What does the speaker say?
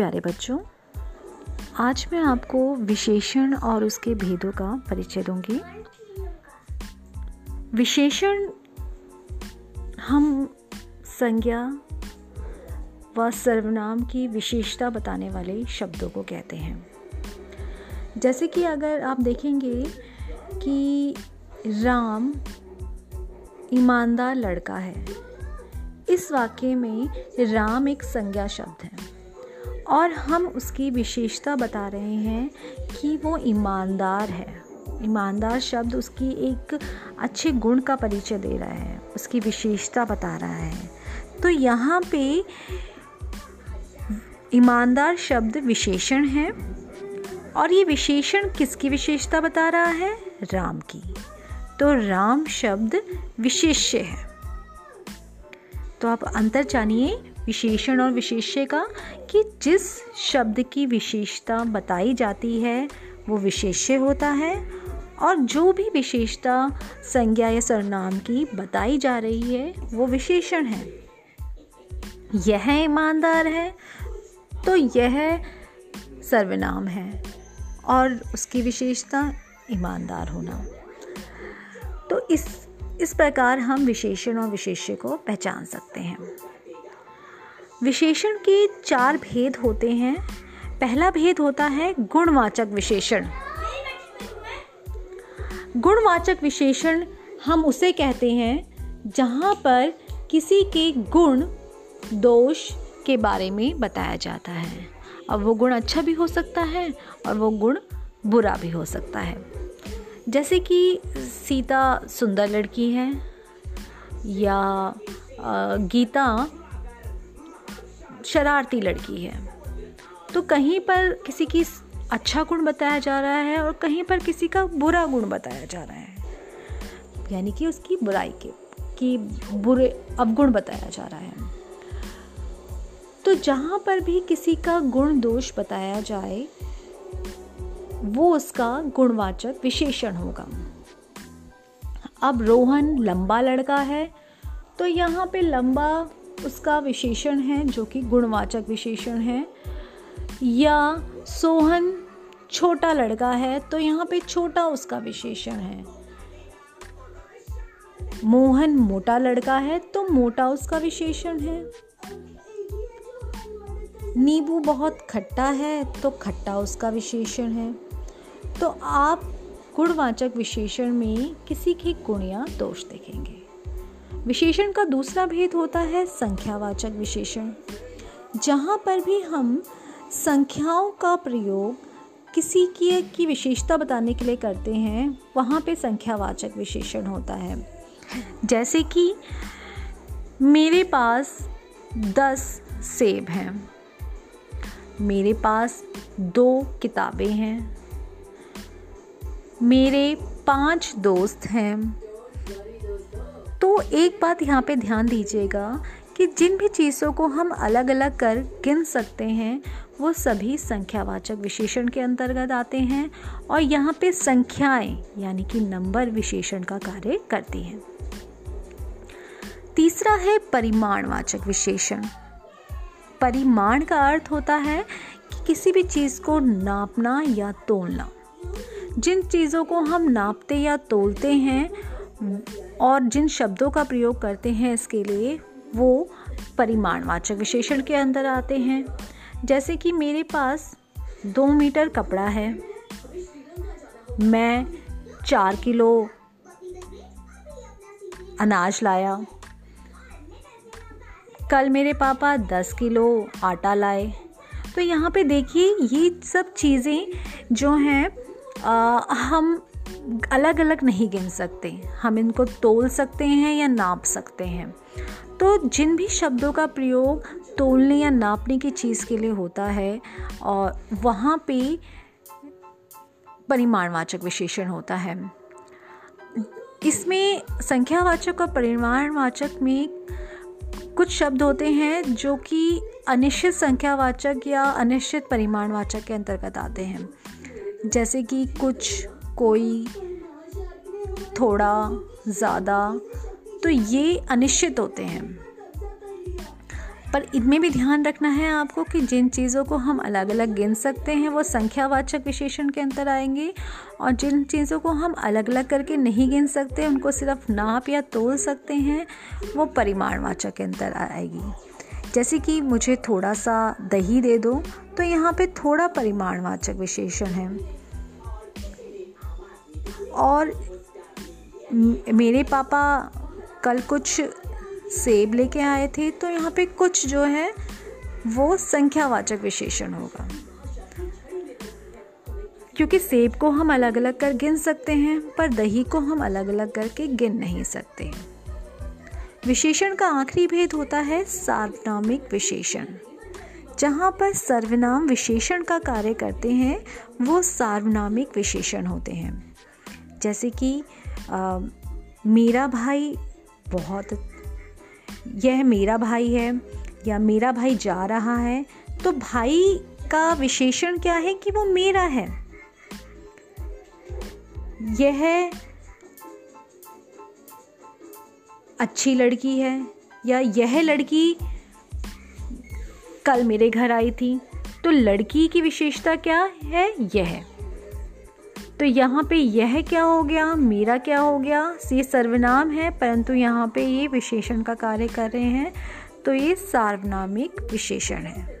प्यारे बच्चों, आज मैं आपको विशेषण और उसके भेदों का परिचय दूँगी। विशेषण, हम संज्ञा व सर्वनाम की विशेषता बताने वाले शब्दों को कहते हैं। जैसे कि अगर आप देखेंगे कि राम ईमानदार लड़का है, इस वाक्य में राम एक संज्ञा शब्द है। और हम उसकी विशेषता बता रहे हैं कि वो ईमानदार है। ईमानदार शब्द उसकी एक अच्छे गुण का परिचय दे रहा है, उसकी विशेषता बता रहा है। तो यहाँ पे ईमानदार शब्द विशेषण है और ये विशेषण किसकी विशेषता बता रहा है? राम की। तो राम शब्द विशेष्य है। तो आप अंतर जानिए विशेषण और विशेष्य का कि जिस शब्द की विशेषता बताई जाती है, वो विशेष्य होता है और जो भी विशेषता संज्ञा या सरनाम की बताई जा रही है, वो विशेषण है। यह ईमानदार है तो यह सर्वनाम है और उसकी विशेषता ईमानदार होना। तो इस इस प्रकार हम विशेषण और विशेष्य को पहचान सकते हैं। विशेषण के चार भेद होते हैं। पहला भेद होता है गुणवाचक विशेषण। गुणवाचक विशेषण हम उसे कहते हैं जहाँ पर किसी के गुण दोष के बारे में बताया जाता है। अब वो गुण अच्छा भी हो सकता है और वो गुण बुरा भी हो सकता है। जैसे कि सीता सुंदर लड़की है या गीता शरारती लड़की है। तो कहीं पर किसी की अच्छा गुण बताया जा रहा है और कहीं पर किसी का बुरा गुण बताया जा रहा है। यानी कि उसकी बुराई के कि बुरे अवगुण बताया जा रहा है। तो जहाँ पर भी किसी का गुण दोष बताया जाए, वो उसका गुणवाचक विशेषण होगा। अब रोहन लंबा लड़का है तो यहाँ पे लंबा उसका विशेषण है, जो कि गुणवाचक विशेषण है। या सोहन छोटा लड़का है तो यहाँ पे छोटा उसका विशेषण है। मोहन मोटा लड़का है तो मोटा उसका विशेषण है। नींबू बहुत खट्टा है तो खट्टा उसका विशेषण है। तो आप गुणवाचक विशेषण में किसी के गुण या दोष देखेंगे। विशेषण का दूसरा भेद होता है संख्यावाचक विशेषण। जहाँ पर भी हम संख्याओं का प्रयोग किसी की की विशेषता बताने के लिए करते हैं, वहाँ पे संख्यावाचक विशेषण होता है। जैसे कि मेरे पास दस सेब हैं, मेरे पास दो किताबें हैं, मेरे पाँच दोस्त हैं तो एक बात यहाँ पे ध्यान दीजिएगा कि जिन भी चीज़ों को हम अलग अलग कर गिन सकते हैं, वो सभी संख्यावाचक विशेषण के अंतर्गत आते हैं और यहाँ पे संख्याएँ, यानी कि नंबर विशेषण का कार्य करती हैं। तीसरा है परिमाणवाचक विशेषण। परिमाण का अर्थ होता है कि किसी भी चीज़ को नापना या तोलना जिन चीज़ों को हम नापते या तोलते हैं और जिन शब्दों का प्रयोग करते हैं इसके लिए वो परिमाणवाचक विशेषण के अंदर आते हैं। जैसे कि मेरे पास दो मीटर कपड़ा है। मैं चार किलो अनाज लाया। कल मेरे पापा दस किलो आटा लाए। तो यहाँ पे देखिए, ये सब चीज़ें जो हैं हम अलग अलग नहीं गिन सकते। हम इनको तोल सकते हैं या नाप सकते हैं। तो जिन भी शब्दों का प्रयोग तोलने या नापने की चीज़ के लिए होता है, और वहाँ पे परिमाणवाचक विशेषण होता है। इसमें संख्यावाचक और परिमाणवाचक में कुछ शब्द होते हैं जो कि अनिश्चित संख्यावाचक या अनिश्चित परिमाणवाचक के अंतर्गत आते हैं। जैसे कि कुछ कोई थोड़ा ज़्यादा तो ये अनिश्चित होते हैं। पर इनमें भी ध्यान रखना है आपको कि जिन चीज़ों को हम अलग अलग गिन सकते हैं, वो संख्यावाचक विशेषण के अंतर आएँगे और जिन चीज़ों को हम अलग अलग करके नहीं गिन सकते, उनको सिर्फ़ नाप या तोल सकते हैं, वो परिमाणवाचक के अंतर आएगी। जैसे कि मुझे थोड़ा सा दही दे दो तो यहाँ पे थोड़ा परिमाणवाचक विशेषण है। और मेरे पापा कल कुछ सेब लेके आए थे तो यहाँ पे कुछ जो है वो संख्यावाचक विशेषण होगा। क्योंकि सेब को हम अलग अलग कर गिन सकते हैं, पर दही को हम अलग अलग करके गिन नहीं सकते विशेषण का आखिरी भेद होता है सार्वनामिक विशेषण। जहाँ पर सर्वनाम विशेषण का कार्य करते हैं, वो सार्वनामिक विशेषण होते हैं। जैसे कि मेरा भाई बहुत, यह मेरा भाई है या मेरा भाई जा रहा है तो भाई का विशेषण क्या है कि वो मेरा है? यह अच्छी लड़की है या यह लड़की कल मेरे घर आई थी तो लड़की की विशेषता क्या है? यह तो यहाँ पे यह क्या हो गया? मेरा क्या हो गया? ये सर्वनाम है, परंतु यहाँ पे ये विशेषण का कार्य कर रहे हैं तो ये सार्वनामिक विशेषण है।